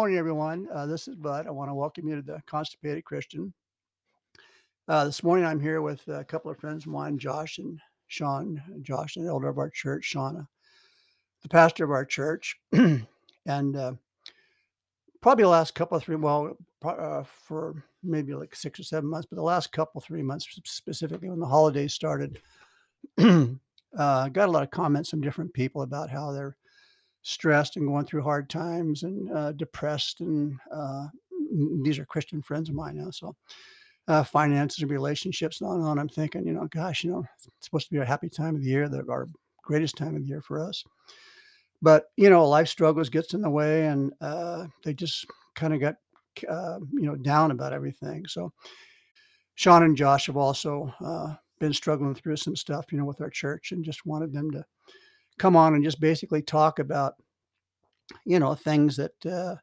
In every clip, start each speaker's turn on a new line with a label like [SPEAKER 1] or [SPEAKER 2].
[SPEAKER 1] morning, everyone. Uh, this is Bud. I want to welcome you to the Constipated Christian. Uh, this morning, I'm here with a couple of friends of mine, Josh and Sean. Josh, an elder of our church, Shauna, the pastor of our church, and uh, probably the last couple of three, well, uh, for maybe like six or seven months, but the last couple three months specifically when the holidays started, uh, got a lot of comments from different people about how they're stressed and going through hard times and uh, depressed. And uh, these are Christian friends of mine now. So uh, finances and relationships and on and on. I'm thinking, you know, gosh, you know, it's supposed to be a happy time of the year, that our greatest time of the year for us. But you know, life struggles gets in the way, and uh, they just kind of got uh, you know down about everything. So Sean and Josh have also uh, been struggling through some stuff, you know, with our church, and just wanted them to come on and just basically talk about, you know, things that uh,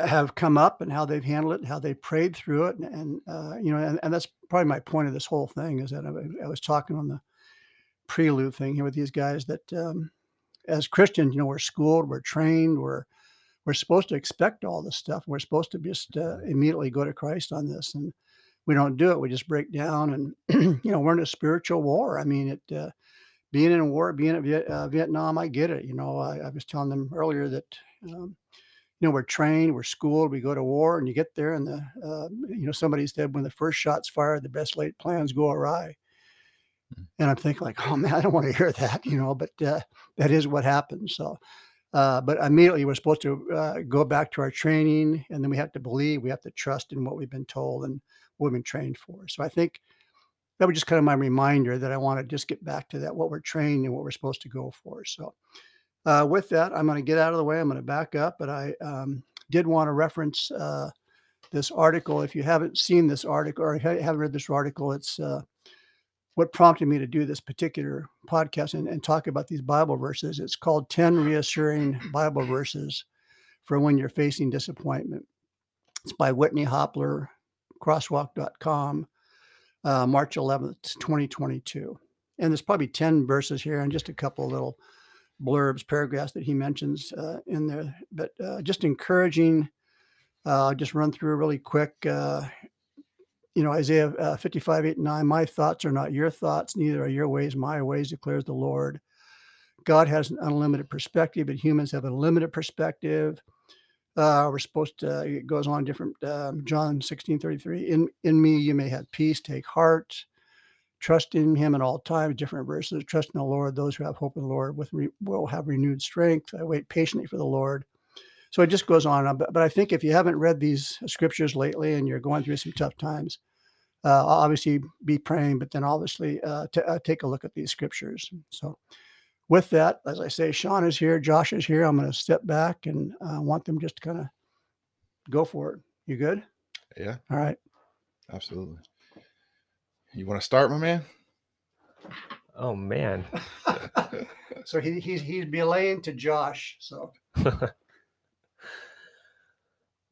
[SPEAKER 1] have come up and how they've handled it, and how they prayed through it, and, uh, you know, and, and, that's probably my point of this whole thing is that I, I, was talking on the prelude thing here with these guys that um, as Christians, you know, we're schooled, we're trained, we're we're supposed to expect all this stuff. We're supposed to just uh, immediately go to Christ on this, and we don't do it. We just break down, and you know, we're in a spiritual war. I mean, it. Uh, being in war, being Viet, uh, Vietnam, I get it. You know, I, I, was telling them earlier that, um, you know, we're trained, we're schooled, we go to war, and you get there, and the, uh, you know, somebody said when the first shot's fired, the best laid plans go awry. Hmm. And I'm thinking like, oh man, I don't want to hear that, you know, but uh, that is what happens. So, uh, but immediately we're supposed to uh, go back to our training, and then we have to believe, we have to trust in what we've been told and what we've been trained for. So I think that was just kind of my reminder that I want to just get back to that, what we're trained and what we're supposed to go for. So, uh, with that, I'm going to get out of the way. I'm going to back up, but I um, did want to reference uh, this article. If you haven't seen this article or haven't read this article, it's uh, what prompted me to do this particular podcast and, and talk about these Bible verses. It's called 10 Reassuring Bible Verses for When You're Facing Disappointment. It's by Whitney Hopler, crosswalk.com uh, March 11th, 2022. And there's probably 10 verses here and just a couple little blurbs, paragraphs that he mentions uh, in there. But uh, just encouraging, uh, just run through really quick. Uh, you know, Isaiah uh, 55, 8, 9, my thoughts are not your thoughts, neither are your ways my ways, declares the Lord. God has an unlimited perspective, but humans have a limited perspective. Uh, we're supposed to, it goes on different, um, John 16 33. In, in me, you may have peace, take heart, trust in him at all times. Different verses. Trust in the Lord. Those who have hope in the Lord with re, will have renewed strength. I wait patiently for the Lord. So it just goes on. But, but I think if you haven't read these scriptures lately and you're going through some tough times, uh, obviously be praying, but then obviously uh, t- uh, take a look at these scriptures. So with that, as I say, Sean is here, Josh is here. I'm going to step back and I uh, want them just to kind of go for it. You good?
[SPEAKER 2] Yeah.
[SPEAKER 1] All right.
[SPEAKER 2] Absolutely. You want to start, my man?
[SPEAKER 3] Oh man.
[SPEAKER 1] so he, he's he's belaying to Josh. So.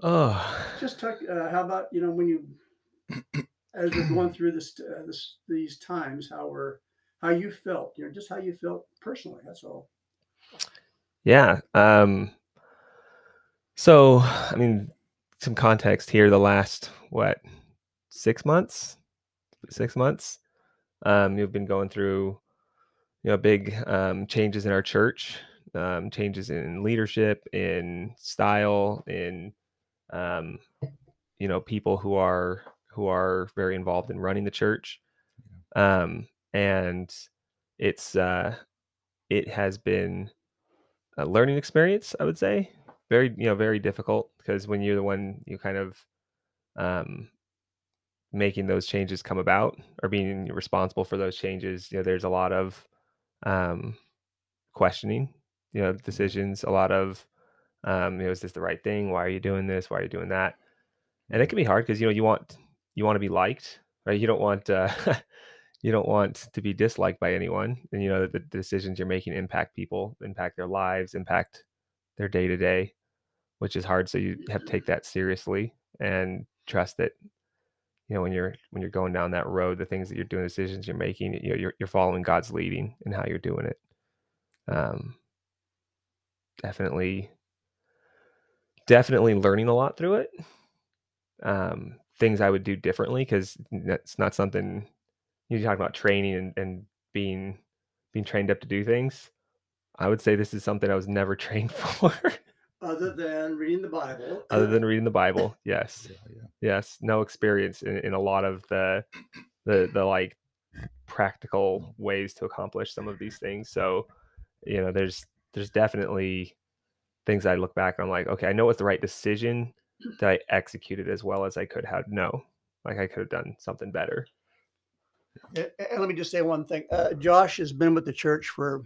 [SPEAKER 3] oh.
[SPEAKER 1] Just talk. Uh, how about you know when you, as we're going through this uh, this these times, how we're how you felt, you know, just how you felt personally. That's all.
[SPEAKER 3] Yeah. Um, so, I mean, some context here. The last what six months, six months, um, you've been going through, you know, big um, changes in our church, um, changes in leadership, in style, in, um, you know, people who are who are very involved in running the church. Um, and it's uh, it has been a learning experience. I would say very you know very difficult because when you're the one you kind of um, making those changes come about or being responsible for those changes, you know, there's a lot of um, questioning, you know, decisions, a lot of, um, you know, is this the right thing? Why are you doing this? Why are you doing that? And it can be hard because you know you want you want to be liked, right? You don't want uh, you don't want to be disliked by anyone and you know that the decisions you're making impact people impact their lives impact their day to day which is hard so you have to take that seriously and trust that you know when you're when you're going down that road the things that you're doing decisions you're making you know, you're, you're following god's leading and how you're doing it um definitely definitely learning a lot through it. Um, things I would do differently because that's not something you talk about training and, and being being trained up to do things. I would say this is something I was never trained for,
[SPEAKER 1] Other than reading the Bible.
[SPEAKER 3] other than reading the Bible. Yes,
[SPEAKER 2] Yeah, yeah.
[SPEAKER 3] yes, no experience in, in a lot of the the the like practical ways to accomplish some of these things. So, you know, there's there's definitely things I look back and I'm like, okay, I know it's the right decision that I executed as well as I could have. No, like I could have done something better.
[SPEAKER 1] And and let me just say one thing. Uh, Josh has been with the church for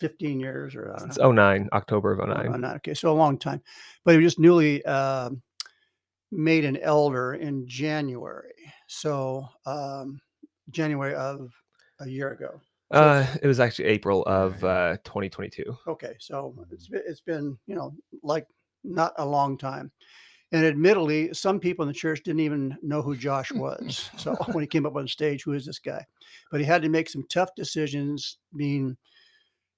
[SPEAKER 1] 15 years or I don't
[SPEAKER 3] Since
[SPEAKER 1] know.
[SPEAKER 3] 09, October of
[SPEAKER 1] Oh,
[SPEAKER 3] 09.
[SPEAKER 1] okay, so a long time, but he was just newly um made an elder in January. So um, January of a year ago. So-
[SPEAKER 3] Uh, it was actually April of uh, 2022.
[SPEAKER 1] Okay, so it's it's been you know like not a long time, and admittedly, some people in the church didn't even know who Josh was. so when he came up on stage, who is this guy? But he had to make some tough decisions, being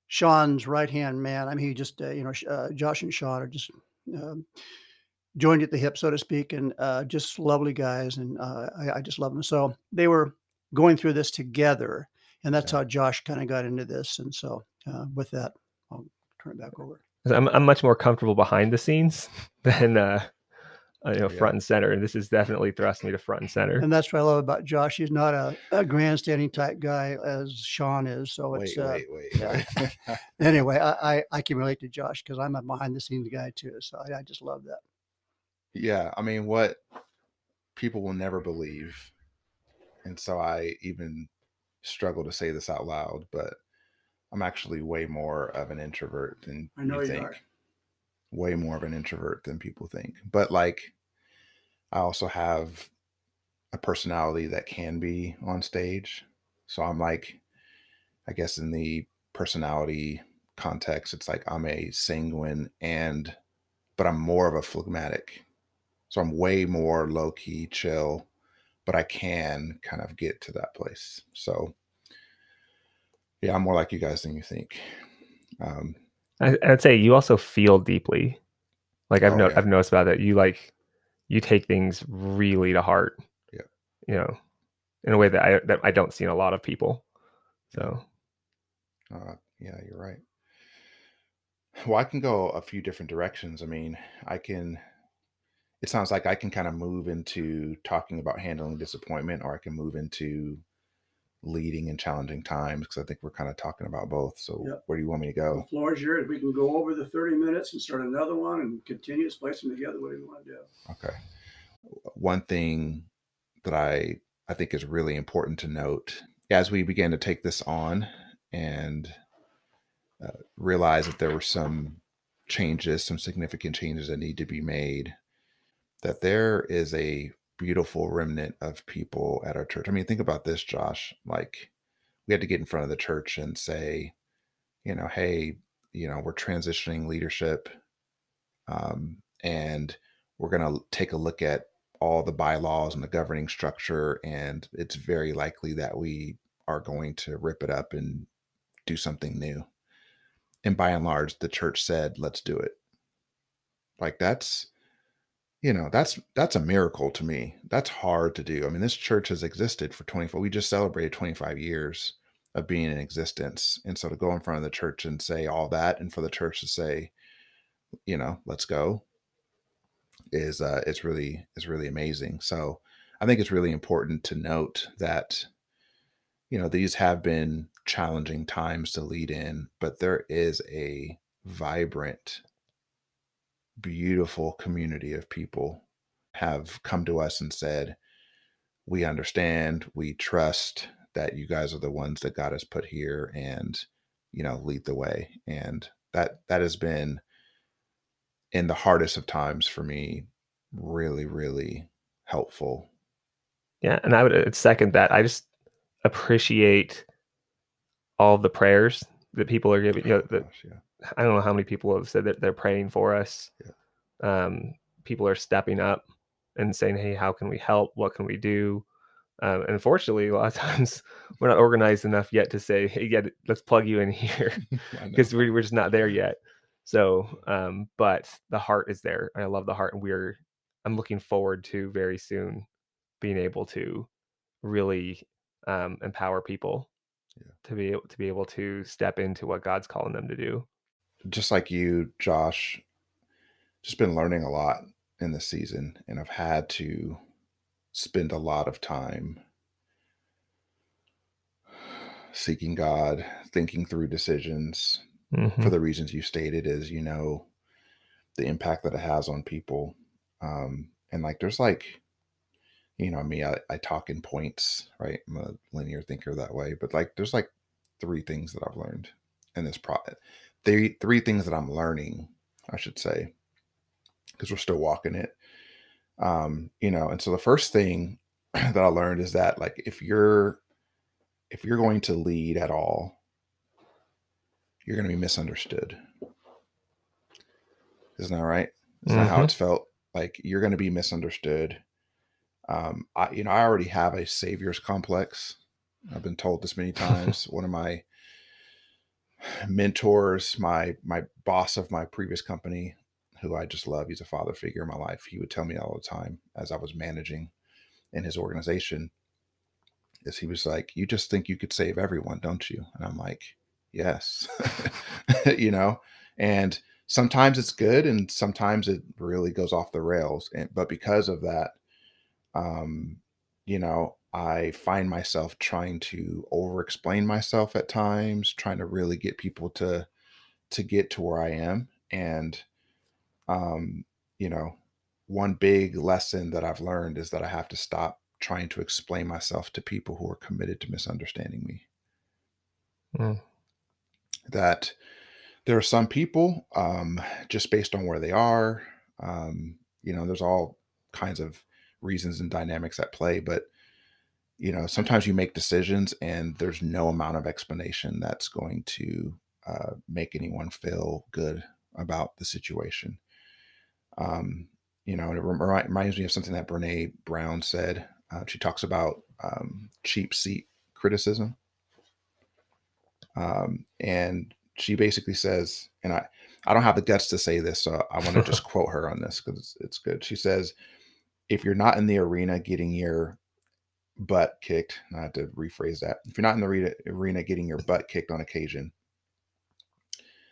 [SPEAKER 1] Sean's right hand man. I mean, he just uh, you know uh, Josh and Sean are just. Um, joined at the hip, so to speak, and uh, just lovely guys, and uh, I, I just love them. So they were going through this together, and that's
[SPEAKER 2] Yeah.
[SPEAKER 1] how Josh kind of got into this. And so, uh, with that, I'll turn it back over.
[SPEAKER 3] I'm I'm much more comfortable behind the scenes than uh, uh, you know
[SPEAKER 2] Yeah.
[SPEAKER 3] front and center, and this has definitely thrust me to front and center.
[SPEAKER 1] And that's what I love about Josh. He's not a, a grandstanding type guy as Sean is. So
[SPEAKER 2] Wait,
[SPEAKER 1] it's uh,
[SPEAKER 2] wait, wait,
[SPEAKER 1] yeah.
[SPEAKER 2] wait.
[SPEAKER 1] anyway, I, I I can relate to Josh because I'm a behind the scenes guy too. So I, I just love that.
[SPEAKER 2] yeah, I mean, what people will never believe, and so I even struggle to say this out loud, but I'm actually way more of an introvert than
[SPEAKER 1] I know
[SPEAKER 2] you
[SPEAKER 1] you
[SPEAKER 2] think.
[SPEAKER 1] are.
[SPEAKER 2] Way more of an introvert than people think. But like, I also have a personality that can be on stage. So I'm like, I guess in the personality context, it's like I'm a sanguine and, but I'm more of a phlegmatic. So I'm way more low key, chill, but I can kind of get to that place. So yeah, I'm more like you guys than you think. Um,
[SPEAKER 3] I, I'd say you also feel deeply. Like I've
[SPEAKER 2] Oh,
[SPEAKER 3] no,
[SPEAKER 2] yeah.
[SPEAKER 3] I've noticed about that. You like you take things really to heart.
[SPEAKER 2] Yeah.
[SPEAKER 3] You know, in a way that I that I don't see in a lot of people. So
[SPEAKER 2] Uh, yeah, you're right. Well, I can go a few different directions. I mean, I can. It sounds like I can kind of move into talking about handling disappointment, or I can move into leading and challenging times because I think we're kind of talking about both. So,
[SPEAKER 1] Yep.
[SPEAKER 2] where do you want me to go?
[SPEAKER 1] The floor is yours. We can go over the 30 minutes and start another one and continue to splice them together. What do you want to do?
[SPEAKER 2] Okay. One thing that I I think is really important to note as we began to take this on and uh, realize that there were some changes, some significant changes that need to be made, that there is a beautiful remnant of people at our church. I mean, think about this, Josh. Like, we had to get in front of the church and say, you know, hey, you know, we're transitioning leadership, um, and we're going to take a look at all the bylaws and the governing structure, and it's very likely that we are going to rip it up and do something new. And by and large, the church said, let's do it. Like that's, you know, that's that's a miracle to me. That's hard to do. I mean, this church has existed for 24. We just celebrated 25 years of being in existence. And so to go in front of the church and say all that and for the church to say, you know, let's go is uh it's really is really amazing. So I think it's really important to note that you know these have been challenging times to lead in, but there is a vibrant, beautiful community of people have come to us and said, We understand, we trust that you guys are the ones that got us put here and you know lead the way. And that that has been in the hardest of times for me really, really helpful.
[SPEAKER 3] yeah, and I would uh, second that. I just appreciate all the prayers that people are giving. You know, that
[SPEAKER 2] Gosh, yeah.
[SPEAKER 3] I don't know how many people have said that they're praying for us. Um, people are stepping up and saying, "Hey, how can we help? What can we do?" Um, and unfortunately, a lot of times we're not organized enough yet to say, "Hey, yeah, let's plug you in here," because we, we're just not there yet. So, um, but the heart is there. I love the heart, and we're. I'm looking forward to very soon being able to really um, empower people
[SPEAKER 2] Yeah.
[SPEAKER 3] to be able to be able to step into what God's calling them to do.
[SPEAKER 2] Just like you, Josh, just been learning a lot in this season, and I've had to spend a lot of time seeking God, thinking through decisions for
[SPEAKER 3] Mhm.
[SPEAKER 2] the reasons you stated, is you know the impact that it has on people, um, and like there's like you know me, I, I talk in points, right? I'm a linear thinker that way, but like there's like three things that I've learned in this pro. Three three things that I'm learning, I should say, because we're still walking it. Um, you know, and so the first thing that I learned is that like if you're if you're going to lead at all, you're going to be misunderstood. Isn't that right? Isn't that how
[SPEAKER 3] Mhm.
[SPEAKER 2] it's felt? Like you're going to be misunderstood. Um, I, you know, I already have a savior's complex. I've been told this many times. One of my mentors, my my boss of my previous company, who I just love, he's a father figure in my life. He would tell me all the time as I was managing in his organization, is he was like, "You just think you could save everyone, don't you?" And I'm like, "Yes," you know. And sometimes it's good, and sometimes it really goes off the rails. And but because of that, um, you know, I find myself trying to over explain myself at times, trying to really get people to to get to where I am. And um, you know, one big lesson that I've learned is that I have to stop trying to explain myself to people who are committed to misunderstanding me.
[SPEAKER 3] Mm.
[SPEAKER 2] That there are some people, um, just based on where they are, um, you know, there's all kinds of reasons and dynamics at play, but you know, sometimes you make decisions and there's no amount of explanation that's going to uh, make anyone feel good about the situation. Um, you know, and it remi- reminds me of something that Brene Brown said. Uh, she talks about um, cheap seat criticism. Um, and she basically says, and I, I don't have the guts to say this, so I want to just quote her on this because it's, it's good. She says, if you're not in the arena getting your butt kicked, I have to rephrase that. If you're not in the arena, arena getting your butt kicked on occasion,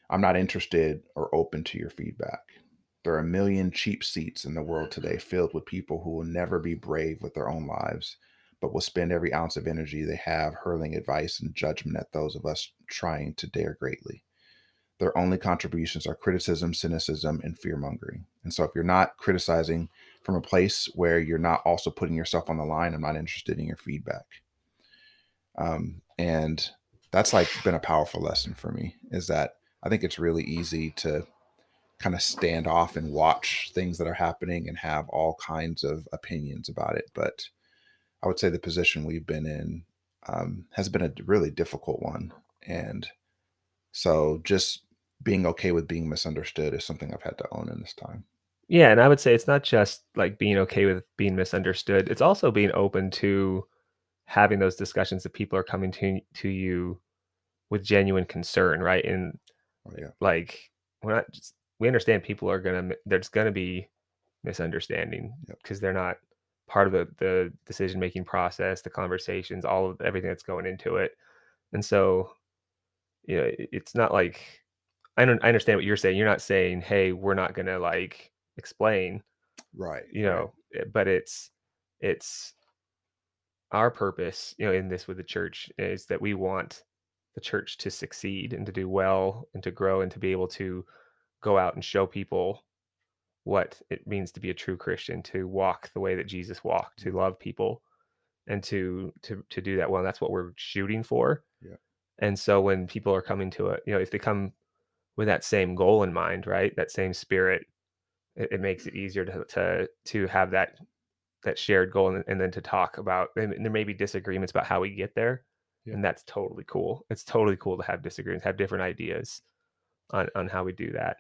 [SPEAKER 2] I'm not interested or open to your feedback. There are a million cheap seats in the world today mm. filled with people who will never be brave with their own lives, but will spend every ounce of energy they have hurling advice and judgment at those of us trying to dare greatly. Their only contributions are criticism, cynicism, and fear mongering. And so, if you're not criticizing from a place where you're not also putting yourself on the line, I'm not interested in your feedback. Um, and that's like been a powerful lesson for me is that I think it's really easy to kind of stand off and watch things that are happening and have all kinds of opinions about it. But I would say the position we've been in um, has been a really difficult one. And so just being okay with being misunderstood is something I've had to own in this time.
[SPEAKER 3] Yeah, and I would say it's not just like being okay with being misunderstood. It's also being open to having those discussions that people are coming to to you with genuine concern, right? And
[SPEAKER 2] Oh, yeah.
[SPEAKER 3] like we're not just we understand people are gonna there's gonna be misunderstanding
[SPEAKER 2] Yep.
[SPEAKER 3] because they're not part of the the decision making process, the conversations, all of everything that's going into it. And so, you know, it's not like I don't I understand what you're saying. You're not saying, hey, we're not gonna like explain,
[SPEAKER 2] Right.
[SPEAKER 3] you know, eh, but it's it's our purpose, you know, in this with the church is that we want the church to succeed and to do well and to grow and to be able to go out and show people what it means to be a true Christian, to walk the way that Jesus walked, to love people and to to to do that well. And that's what we're shooting for.
[SPEAKER 2] Yeah.
[SPEAKER 3] And so when people are coming to it, you know, if they come with that same goal in mind, right? That same spirit, it, it makes it easier to to to have that that shared goal and, and then to talk about and there may be disagreements about how we get there.
[SPEAKER 2] Yeah.
[SPEAKER 3] And that's totally cool. It's totally cool to have disagreements, have different ideas on on how we do that.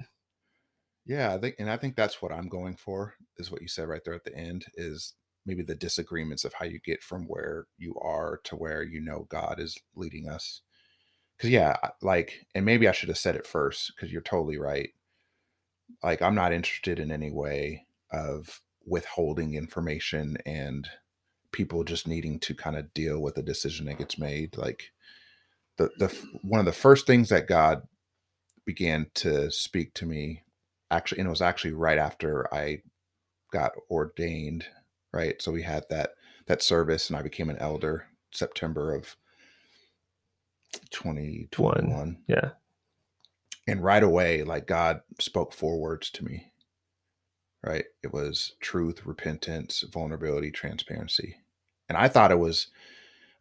[SPEAKER 2] Yeah, I think, and I think that's what I'm going for. Is what you said right there at the end. Is maybe the disagreements of how you get from where you are to where you know God is leading us. Because yeah, like, and maybe I should have said it first. Because you're totally right. Like I'm not interested in any way of withholding information and people just needing to kind of deal with a decision that gets made. Like the the one of the first things that God began to speak to me actually and it was actually right after I got ordained, right? So we had that that service and I became an elder September of 2021.
[SPEAKER 3] Yeah.
[SPEAKER 2] And right away, like God spoke four words to me. Right. It was truth, repentance, vulnerability, transparency. And I thought it was,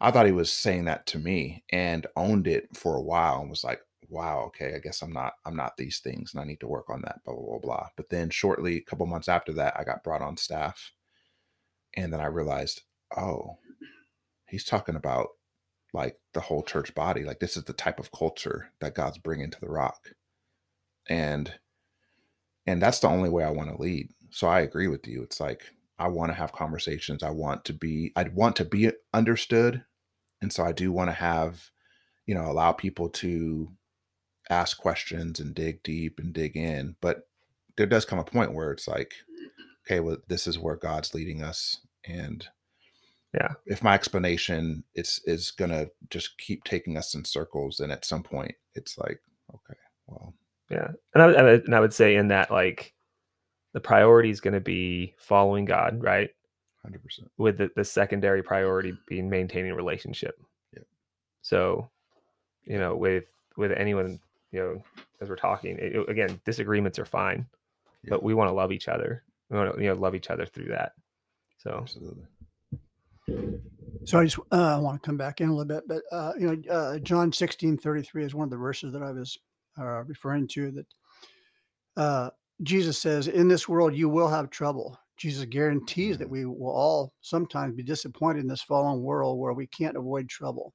[SPEAKER 2] I thought he was saying that to me and owned it for a while and was like, wow, okay, I guess I'm not, I'm not these things and I need to work on that, blah, blah, blah, blah. But then shortly, a couple months after that, I got brought on staff. And then I realized, oh, he's talking about like the whole church body. Like this is the type of culture that God's bringing to the rock. And and that's the only way I want to lead. So I agree with you. It's like I want to have conversations. I want to be I want to be understood. And so I do want to have, you know, allow people to ask questions and dig deep and dig in. But there does come a point where it's like, okay, well, this is where God's leading us. And
[SPEAKER 3] yeah.
[SPEAKER 2] if my explanation is is gonna just keep taking us in circles and at some point it's like okay well.
[SPEAKER 3] Yeah and i, would, and I would say in that like the priority is going to be following god right?
[SPEAKER 2] 100%
[SPEAKER 3] with the, the secondary priority being maintaining relationship.
[SPEAKER 2] Yeah.
[SPEAKER 3] So you know with with anyone you know as we're talking it, again disagreements are fine yeah. but we want to love each other. We want to you know love each other through that. So
[SPEAKER 2] absolutely
[SPEAKER 1] so I just uh, want to come back in a little bit, but uh, you know, uh, John sixteen thirty three is one of the verses that I was uh, referring to. That uh, Jesus says, "In this world you will have trouble." Jesus guarantees that we will all sometimes be disappointed in this fallen world where we can't avoid trouble.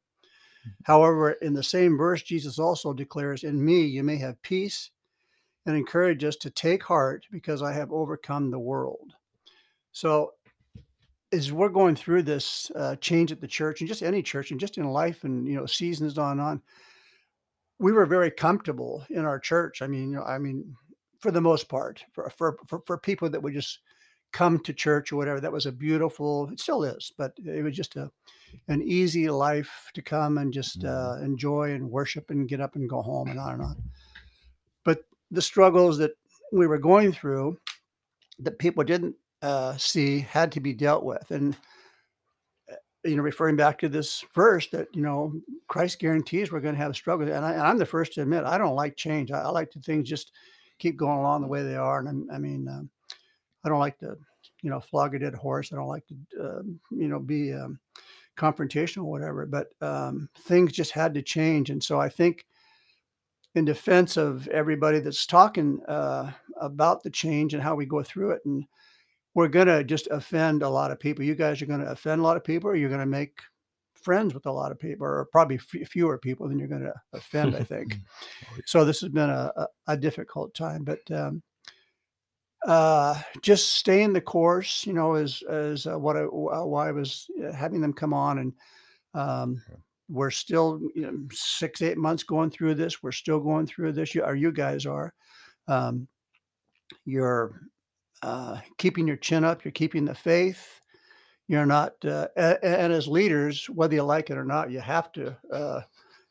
[SPEAKER 1] However, in the same verse, Jesus also declares, "In me you may have peace," and encourage us to take heart because I have overcome the world. So as we're going through this uh, change at the church and just any church and just in life and you know seasons on and on we were very comfortable in our church i mean you know, i mean for the most part for, for for for people that would just come to church or whatever that was a beautiful it still is but it was just a an easy life to come and just
[SPEAKER 2] Mhm.
[SPEAKER 1] uh, enjoy and worship and get up and go home and on and on but the struggles that we were going through that people didn't uh, see had to be dealt with. And, uh, you know, referring back to this verse that, you know, Christ guarantees we're going to have struggles. And, I, am the first to admit, I don't like change. I, I, like to things just keep going along the way they are. And I'm, i mean, um, I don't like to, you know, flog a dead horse. I don't like to, uh, you know, be um, confrontational or whatever. But um, things just had to change. And so I think, in defense of everybody that's talking uh, about the change and how we go through it, and we're gonna just offend a lot of people. You guys are gonna offend a lot of people, or you're gonna make friends with a lot of people, or probably f- fewer people than you're gonna offend. I think. so this has been a, a, a difficult time, but um, uh, just staying the course. You know, is is uh, what I, why I was uh, having them come on, and um, we're still you know, six eight months going through this. We're still going through this. You, or you guys are. Um, you're uh, keeping your chin up, you're keeping the faith. You're not, uh, and, and as leaders, whether you like it or not, you have to. Uh,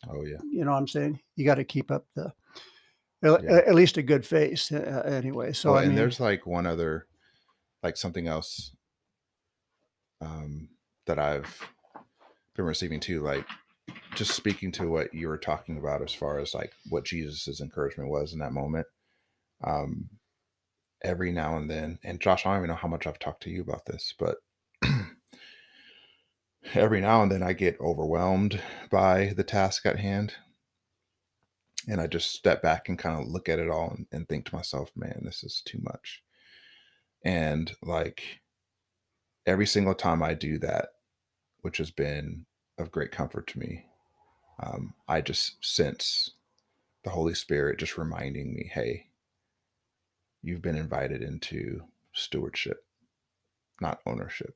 [SPEAKER 2] oh yeah.
[SPEAKER 1] You know, what I'm saying you got to keep up the yeah. at least a good face uh, anyway. So
[SPEAKER 2] oh,
[SPEAKER 1] I
[SPEAKER 2] and
[SPEAKER 1] mean,
[SPEAKER 2] there's like one other, like something else, um, that I've been receiving too, like just speaking to what you were talking about as far as like what Jesus's encouragement was in that moment. Um, every now and then, and Josh, I don't even know how much I've talked to you about this, but every now and then I get overwhelmed by the task at hand. And I just step back and kind of look at it all and, and think to myself, man, this is too much. And like every single time I do that, which has been of great comfort to me, um, I just sense the Holy Spirit just reminding me, hey, you've been invited into stewardship, not ownership.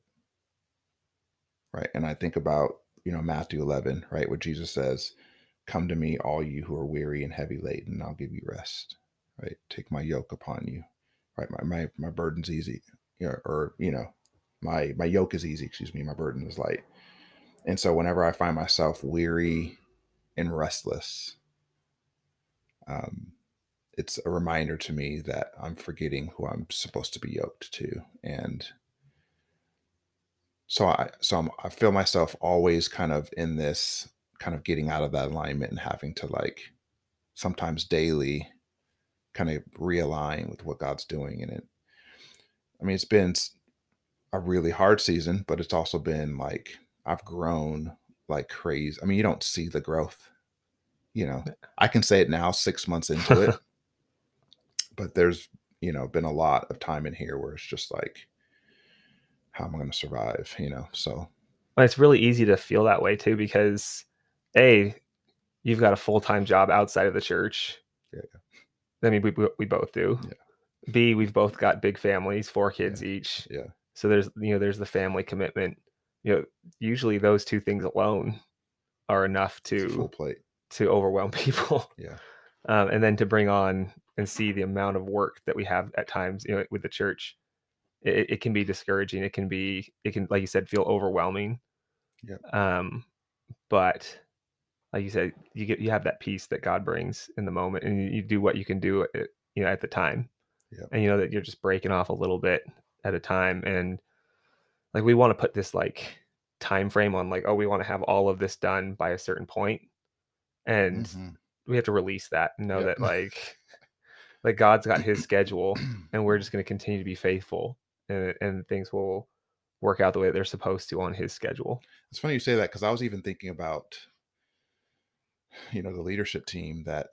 [SPEAKER 2] Right. And I think about, you know, Matthew 11, right, where Jesus says, Come to me, all you who are weary and heavy laden, I'll give you rest. right? Take my yoke upon you, right? My my my burden's easy, you know, or you know, my my yoke is easy. Excuse me, my burden is light. And so whenever I find myself weary and restless, um, it's a reminder to me that I'm forgetting who I'm supposed to be yoked to, and so I so I'm, I feel myself always kind of in this kind of getting out of that alignment and having to like sometimes daily kind of realign with what God's doing in it. I mean, it's been a really hard season, but it's also been like I've grown like crazy. I mean, you don't see the growth. You know, I can say it now, six months into it, but there's you know been a lot of time in here where it's just like, how am I going to survive? You know, so
[SPEAKER 3] well, it's really easy to feel that way too because a you've got a full time job outside of the church.
[SPEAKER 2] Yeah.
[SPEAKER 3] I mean, we we both do.
[SPEAKER 2] Yeah.
[SPEAKER 3] B, we've both got big families, four kids
[SPEAKER 2] Yeah.
[SPEAKER 3] each.
[SPEAKER 2] Yeah.
[SPEAKER 3] So there's you know there's the family commitment. You know, usually those two things alone are enough
[SPEAKER 2] a full
[SPEAKER 3] to
[SPEAKER 2] plate.
[SPEAKER 3] to overwhelm people.
[SPEAKER 2] Yeah.
[SPEAKER 3] Um, and then to bring on and see the amount of work that we have at times, you know, with the church, it, it can be discouraging. It can be, it can, like you said, feel overwhelming.
[SPEAKER 2] Yep.
[SPEAKER 3] Um, but like you said, you get you have that peace that God brings in the moment, and you, you do what you can do, at, you know, at the time.
[SPEAKER 2] Yep.
[SPEAKER 3] And you know that you're just breaking off a little bit at a time, and like we want to put this like time frame on, like, oh, we want to have all of this done by a certain point, and
[SPEAKER 2] Mhm.
[SPEAKER 3] we have to release that and know
[SPEAKER 2] Yep.
[SPEAKER 3] that like like God's got his schedule and we're just going to continue to be faithful and and things will work out the way they're supposed to on his schedule.
[SPEAKER 2] It's funny you say that because I was even thinking about, you know, the leadership team that,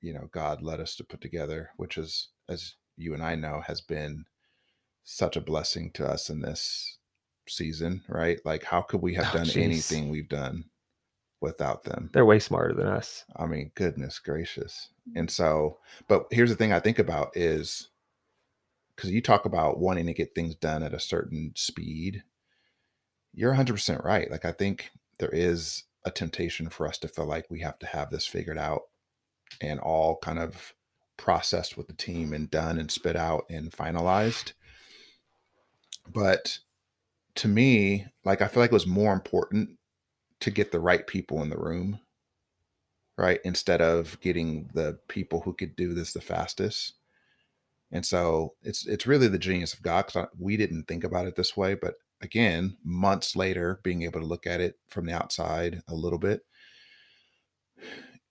[SPEAKER 2] you know, God led us to put together, which is, as you and I know, has been such a blessing to us in this season, right? Like, how could we have
[SPEAKER 3] Oh,
[SPEAKER 2] done
[SPEAKER 3] jeez.
[SPEAKER 2] anything we've done without them?
[SPEAKER 3] They're way smarter than us.
[SPEAKER 2] I mean, goodness gracious. Mm-hmm. And so, but here's the thing I think about is because you talk about wanting to get things done at a certain speed. You're 100% right. Like, I think there is a temptation for us to feel like we have to have this figured out and all kind of processed with the team and done and spit out and finalized. But to me, like, I feel like it was more important to get the right people in the room right? Instead of getting the people who could do this the fastest. And so it's it's really the genius of God because we didn't think about it this way, but again, months later, being able to look at it from the outside a little bit.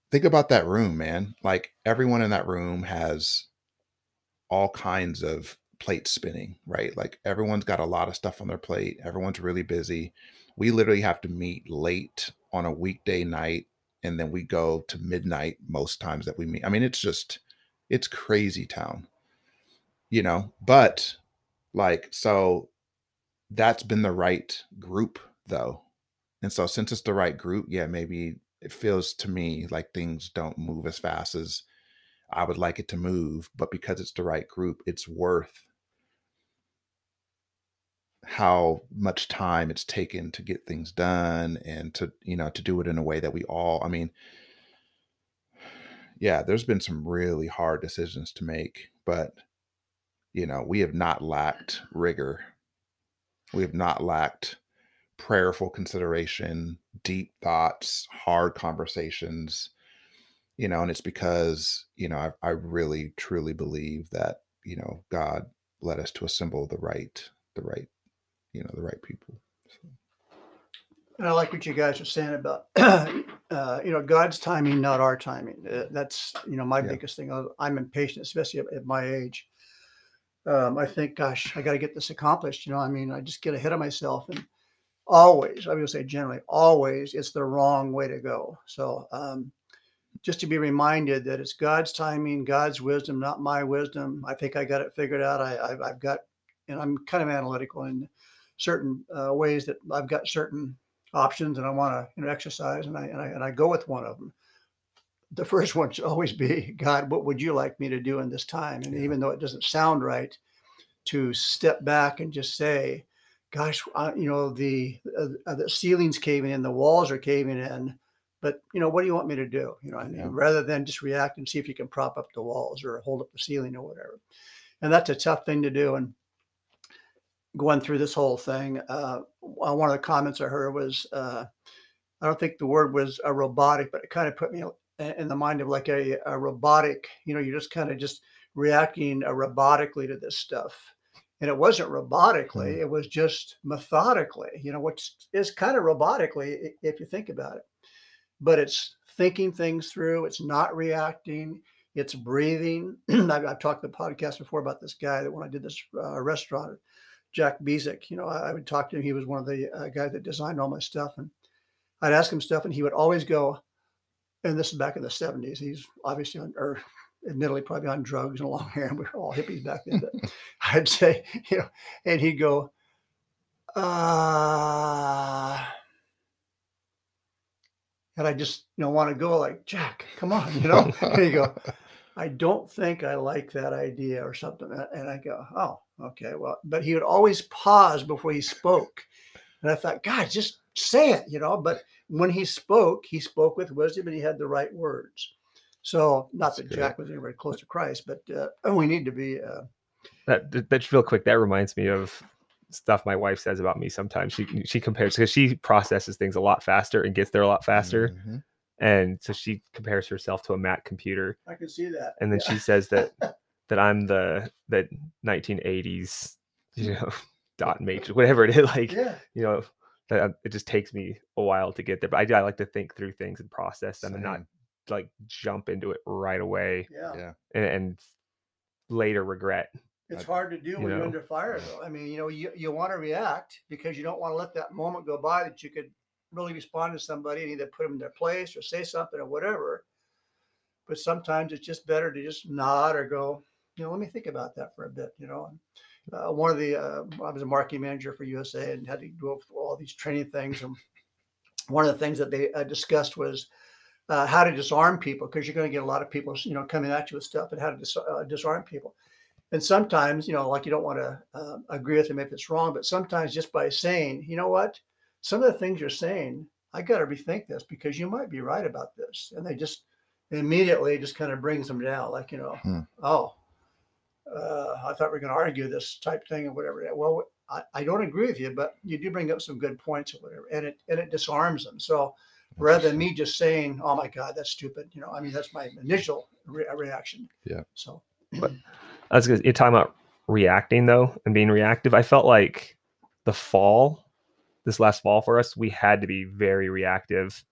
[SPEAKER 2] Think about that room, man. Like everyone in that room has all kinds of plates spinning, right? Like everyone's got a lot of stuff on their plate. Everyone's really busy. We literally have to meet late on a weekday night and then we go to midnight most times that we meet. I mean, it's just it's crazy town. You know, but like so that's been the right group though. And so since it's the right group, yeah, maybe it feels to me like things don't move as fast as I would like it to move, but because it's the right group, it's worth how much time it's taken to get things done and to you know to do it in a way that we all i mean yeah there's been some really hard decisions to make but you know we have not lacked rigor. We have not lacked prayerful consideration deep thoughts hard conversations you know and it's because you know i, I really truly believe that you know god led us to assemble the right the right you know the right people so.
[SPEAKER 1] And I like what you guys are saying about, uh, you know, God's timing, not our timing. Uh, that's, you know, my
[SPEAKER 2] Yeah.
[SPEAKER 1] biggest thing. Uh, I'm impatient, especially at, at my age. Um, I think, gosh, I got to get this accomplished. You know, I mean, I just get ahead of myself and always, I would say generally, always, it's the wrong way to go. So, um, just to be reminded that it's God's timing, God's wisdom, not my wisdom. I think I got it figured out. I, I've, I've got, and I'm kind of analytical in certain uh, ways that I've got certain options and I want to you know exercise and I, and I and I go with one of them. The first one should always be God, what would you like me to do in this time? And
[SPEAKER 2] Yeah.
[SPEAKER 1] even though it doesn't sound right, to step back and just say, "Gosh, I, you know the uh, uh, the ceilings caving in, the walls are caving in. But you know, what do you want me to do? You know, I mean,
[SPEAKER 2] Yeah.
[SPEAKER 1] rather than just react and see if you can prop up the walls or hold up the ceiling or whatever. And that's a tough thing to do. And going through this whole thing, uh, one of the comments I heard was, uh, I don't think the word was a robotic, but it kind of put me in the mind of like a, a robotic. You know, you're just kind of just reacting uh, robotically to this stuff. And it wasn't robotically;
[SPEAKER 2] Mm.
[SPEAKER 1] it was just methodically. You know, which is kind of robotically if you think about it. But it's thinking things through. It's not reacting. It's breathing. I've, I've talked the podcast before about this guy that when I did this uh, restaurant, Jack Bezick. You know, I, I would talk to him. He was one of the uh, guys that designed all my stuff, and I'd ask him stuff, and he would always go. And this is back in the '70s. He's obviously on, or admittedly probably on drugs and long hair, and we were all hippies back then. But I'd say, you know, and he'd go, uh, and I just, you know, want to go like, Jack, come on, you know, and he'd go, I don't think I like that idea or something. And I go, oh, okay, well, but he would always pause before he spoke. And I thought, God, just say it, you know. But when he spoke, he spoke with wisdom and he had the right words. So, not
[SPEAKER 2] That's
[SPEAKER 1] that
[SPEAKER 2] good.
[SPEAKER 1] Jack was anywhere close to Christ, but uh, and we need to be, uh,
[SPEAKER 3] that that- that's real quick. That reminds me of stuff my wife says about me sometimes. She she compares because she processes things a lot faster and gets there a lot faster,
[SPEAKER 2] Mhm.
[SPEAKER 3] and so she compares herself to a Mac computer.
[SPEAKER 1] I can see that.
[SPEAKER 3] and then
[SPEAKER 1] Yeah.
[SPEAKER 3] she says that that I'm the that 1980s, you know, dot matrix, whatever it is. Like
[SPEAKER 1] yeah,
[SPEAKER 3] you know, that uh, it just takes me a while to get there. But I do. I like to think through things and process them, and not like jump into it right away
[SPEAKER 1] yeah.
[SPEAKER 2] Yeah.
[SPEAKER 3] and, and later regret.
[SPEAKER 1] It's hard to do
[SPEAKER 3] you
[SPEAKER 1] when you're
[SPEAKER 3] know.
[SPEAKER 1] under fire, though. I mean, you know, you, you want to react because you don't want to let that moment go by that you could really respond to somebody and either put them in their place or say something or whatever. But sometimes it's just better to just nod or go, you know, let me think about that for a bit, you know. Uh, one of the, uh, I was a marketing manager for USA and had to go through all these training things. And one of the things that they uh, discussed was uh, how to disarm people because you're going to get a lot of people, you know, coming at you with stuff and how to dis- uh, disarm people. And sometimes, you know, like you don't want to uh, agree with them if it's wrong, but sometimes just by saying, you know what, some of the things you're saying, I got to rethink this because you might be right about this. And they just immediately just kind of brings them down, like, you know,
[SPEAKER 2] Hmm.
[SPEAKER 1] oh, uh, I thought we are going to argue this type thing or whatever. Well, I, I don't agree with you, but you do bring up some good points or whatever, and it and it disarms them. So rather than me just saying, "Oh my God, that's stupid," you know, I mean, that's my initial re- reaction.
[SPEAKER 2] Yeah.
[SPEAKER 1] So
[SPEAKER 3] I was gonna, you're talking about reacting though and being reactive. I felt like the fall, this last fall for us, we had to be very reactive,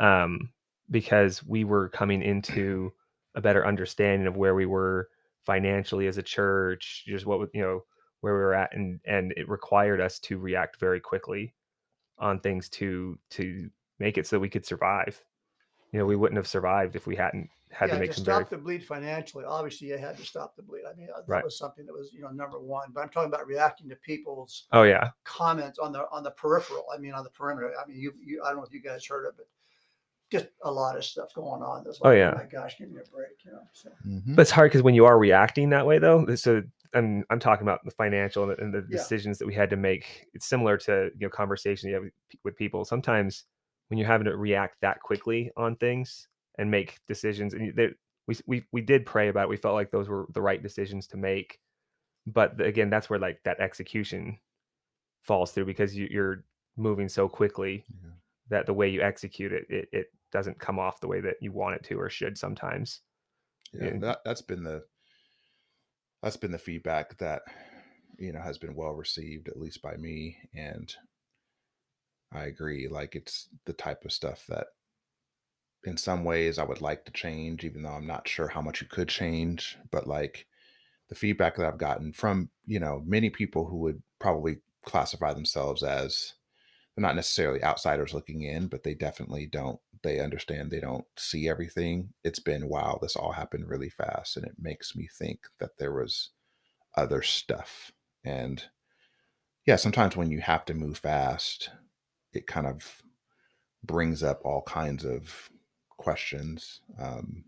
[SPEAKER 3] um, because we were coming into a better understanding of where we were financially as a church, just what you know where we were at, and and it required us to react very quickly on things to to make it so we could survive. You know, we wouldn't have survived if we hadn't had
[SPEAKER 1] yeah,
[SPEAKER 3] to make
[SPEAKER 1] to
[SPEAKER 3] some
[SPEAKER 1] stop
[SPEAKER 3] very
[SPEAKER 1] the bleed financially, obviously you had to stop the bleed. I mean, uh, that
[SPEAKER 3] Right.
[SPEAKER 1] was something that was you know number one. But I'm talking about reacting to people's
[SPEAKER 3] oh yeah
[SPEAKER 1] comments on the on the peripheral. I mean, on the perimeter. I mean, you you I don't know if you guys heard of it. Just a lot of stuff going on. That's
[SPEAKER 3] Oh,
[SPEAKER 1] like,
[SPEAKER 3] yeah.
[SPEAKER 1] my gosh, give me a break. You know. So
[SPEAKER 2] Mhm.
[SPEAKER 3] But it's hard because when you are reacting that way, though, so I'm I'm talking about the financial and the, and the
[SPEAKER 1] Yeah.
[SPEAKER 3] decisions that we had to make. It's similar to you know conversation you have with people. Sometimes when you're having to react that quickly on things and make decisions, and they, we we we did pray about. It. We felt like those were the right decisions to make. But again, that's where like that execution falls through because you, you're moving so quickly
[SPEAKER 2] Yeah.
[SPEAKER 3] that the way you execute it, it, it doesn't come off the way that you want it to or should sometimes.
[SPEAKER 2] yeah,
[SPEAKER 3] Yeah.
[SPEAKER 2] that that's been the that's been the feedback that you know has been well received at least by me and i agree like it's the type of stuff that in some ways i would like to change even though i'm not sure how much you could change but like the feedback that i've gotten from you know many people who would probably classify themselves as they're not necessarily outsiders looking in, but they definitely don't. They understand they don't see everything. It's been wow, this all happened really fast, and it makes me think that there was other stuff. And yeah, sometimes when you have to move fast, it kind of brings up all kinds of questions. Um,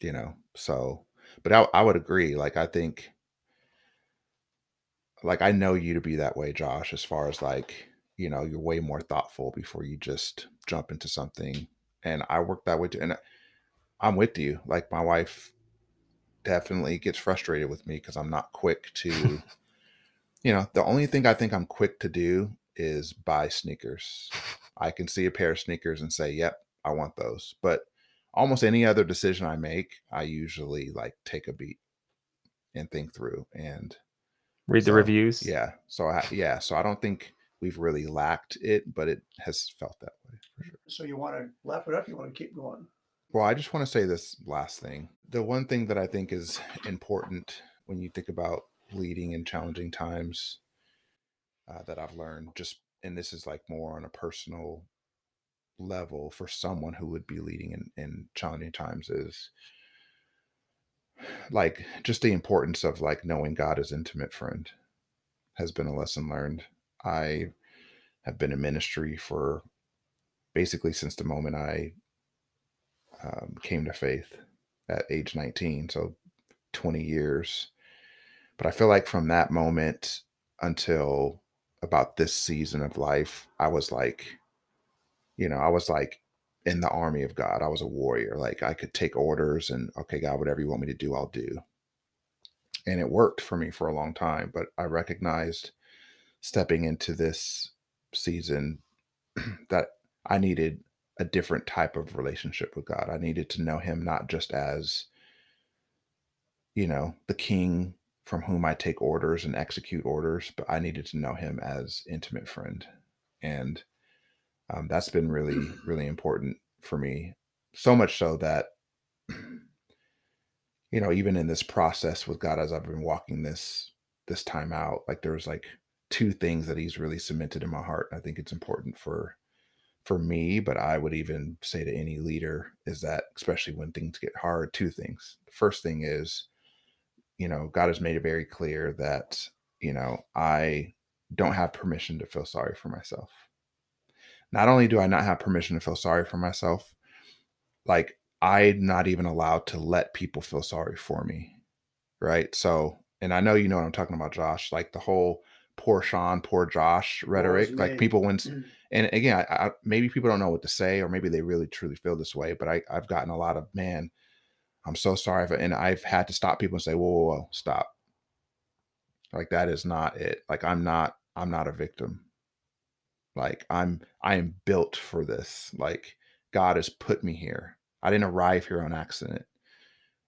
[SPEAKER 2] you know, so but I, I would agree. Like I think like I know you to be that way, Josh, as far as like, you know you're way more thoughtful before you just jump into something and i work that way too and i'm with you like my wife definitely gets frustrated with me because i'm not quick to you know the only thing i think i'm quick to do is buy sneakers i can see a pair of sneakers and say yep i want those but almost any other decision i make i usually like take a beat and think through and
[SPEAKER 3] Read the reviews.
[SPEAKER 2] yeah so I, yeah so i don't think we've really lacked it but it has felt that way for sure
[SPEAKER 1] So you want to laugh it up? You want to keep going?
[SPEAKER 2] Well, I just want to say this last thing. The one thing that I think is important when you think about leading in challenging times uh, that I've learned, just, and this is like more on a personal level for someone who would be leading in, in challenging times, is like just the importance of like knowing God as intimate friend has been a lesson learned. I have been in ministry for basically since the moment I um, came to faith at age 19, so 20 years. But I feel like from that moment until about this season of life, I was like, you know, I was like in the army of God. I was a warrior. Like I could take orders and, okay, God, whatever you want me to do, I'll do. And it worked for me for a long time. But I recognized stepping into this season that I needed a different type of relationship with God. I needed to know Him not just as, you know, the king from whom I take orders and execute orders, but I needed to know Him as intimate friend. And um, that's been really, really important for me. So much so that, you know, even in this process with God, as I've been walking this this time out, like there was like two things that He's really cemented in my heart. I think it's important for for me, but I would even say to any leader is that, especially when things get hard, two things. The first thing is, you know, God has made it very clear that, you know, I don't have permission to feel sorry for myself. Not only do I not have permission to feel sorry for myself, like I'm not even allowed to let people feel sorry for me. Right. So, and I know you know what I'm talking about, Josh, like the whole poor Sean, poor Josh rhetoric. Like people when mm. and again, I, I, maybe people don't know what to say, or maybe they really truly feel this way. But I, I've gotten a lot of man. I'm so sorry, for, and I've had to stop people and say, whoa, whoa, whoa, stop. Like that is not it. Like I'm not, I'm not a victim. Like I'm, I am built for this. Like God has put me here. I didn't arrive here on accident.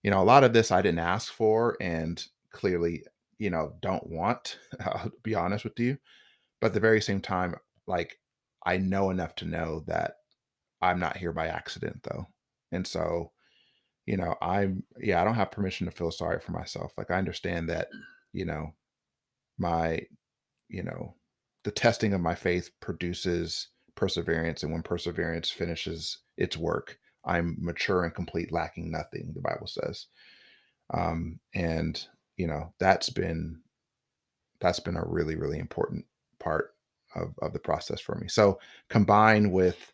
[SPEAKER 2] You know, a lot of this I didn't ask for, and clearly, you know, don't want. I'll be honest with you. But at the very same time, like I know enough to know that I'm not here by accident though. And so, you know, I'm yeah, I don't have permission to feel sorry for myself. Like I understand that, you know, my, you know, the testing of my faith produces perseverance and when perseverance finishes its work, I'm mature and complete, lacking nothing, the Bible says. Um and, you know, that's been that's been a really really important part of, of the process for me. So combined with,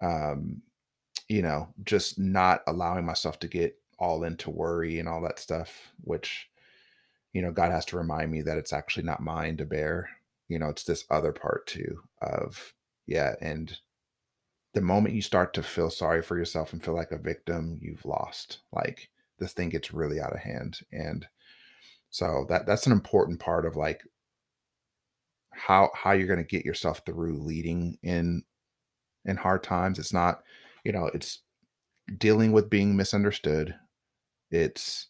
[SPEAKER 2] um, you know, just not allowing myself to get all into worry and all that stuff, which, you know, God has to remind me that it's actually not mine to bear. You know, it's this other part too of, yeah. And the moment you start to feel sorry for yourself and feel like a victim, you've lost. Like this thing gets really out of hand. And so that that's an important part of like how how you're going to get yourself through leading in in hard times it's not you know it's dealing with being misunderstood it's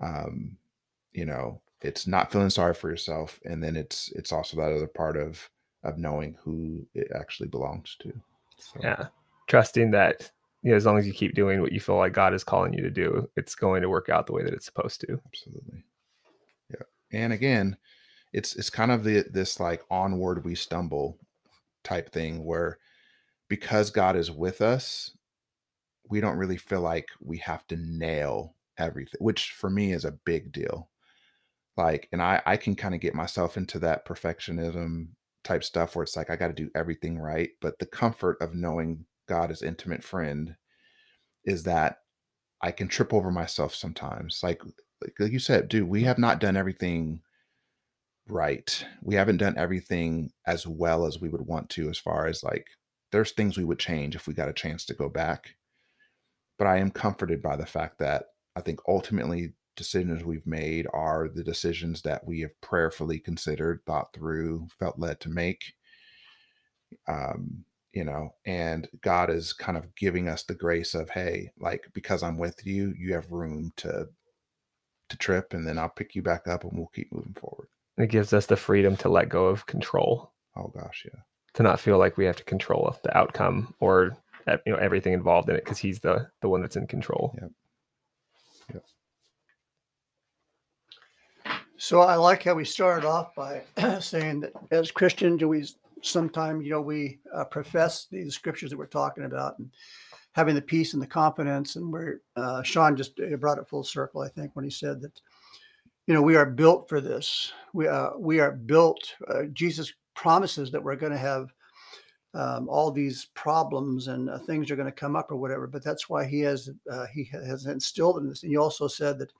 [SPEAKER 2] um you know it's not feeling sorry for yourself and then it's it's also that other part of of knowing who it actually belongs to so,
[SPEAKER 3] Yeah. Trusting that you know, as long as you keep doing what you feel like God is calling you to do, it's going to work out the way that it's supposed to.
[SPEAKER 2] absolutely yeah and again it's it's kind of the this like onward we stumble type thing where because God is with us, we don't really feel like we have to nail everything, which for me is a big deal. Like, and I I can kind of get myself into that perfectionism type stuff where it's like I got to do everything right, but the comfort of knowing God as intimate friend is that I can trip over myself sometimes. Like like you said, dude, we have not done everything right. We haven't done everything as well as we would want to, as far as like, there's things we would change if we got a chance to go back. But I am comforted by the fact that I think ultimately decisions we've made are the decisions that we have prayerfully considered, thought through, felt led to make. Um, you know, and God is kind of giving us the grace of, hey, like because I'm with you, you have room to to trip, and then I'll pick you back up, and we'll keep moving forward.
[SPEAKER 3] It gives us the freedom to let go of control,
[SPEAKER 2] Oh gosh, yeah,
[SPEAKER 3] to not feel like we have to control the outcome or uh, you know everything involved in it because he's the the one that's in control.
[SPEAKER 2] Yep.
[SPEAKER 1] So I like how we started off by saying that as Christians, we sometimes, you know, we uh, profess these scriptures that we're talking about and having the peace and the confidence. And where uh, Sean just uh, brought it full circle, I think, when he said that, you know, we are built for this. We uh, we are built. Uh, Jesus promises that we're going to have um, all these problems and uh, things are going to come up or whatever. But that's why he has uh, he has instilled in this. And he also said that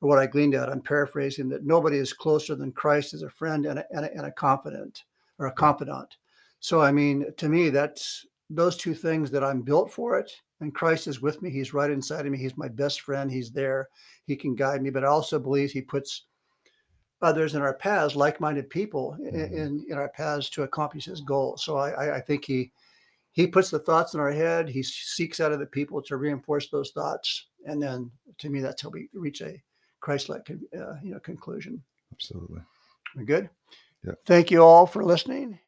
[SPEAKER 1] or what I gleaned out, I'm paraphrasing, that nobody is closer than Christ as a friend and a, and a, and a confidant or a confidant. So, I mean, to me, that's those two things that I'm built for it. And Christ is with me. He's right inside of me. He's my best friend. He's there. He can guide me. But I also believe he puts others in our paths, like-minded people in, in, in our paths to accomplish his goal. So I, I, think he he puts the thoughts in our head. He seeks out of the people to reinforce those thoughts. And then to me, that's how we reach a Christ-like, uh, you know, conclusion.
[SPEAKER 2] absolutely.
[SPEAKER 1] We're good.
[SPEAKER 2] Yeah.
[SPEAKER 1] Thank you all for listening.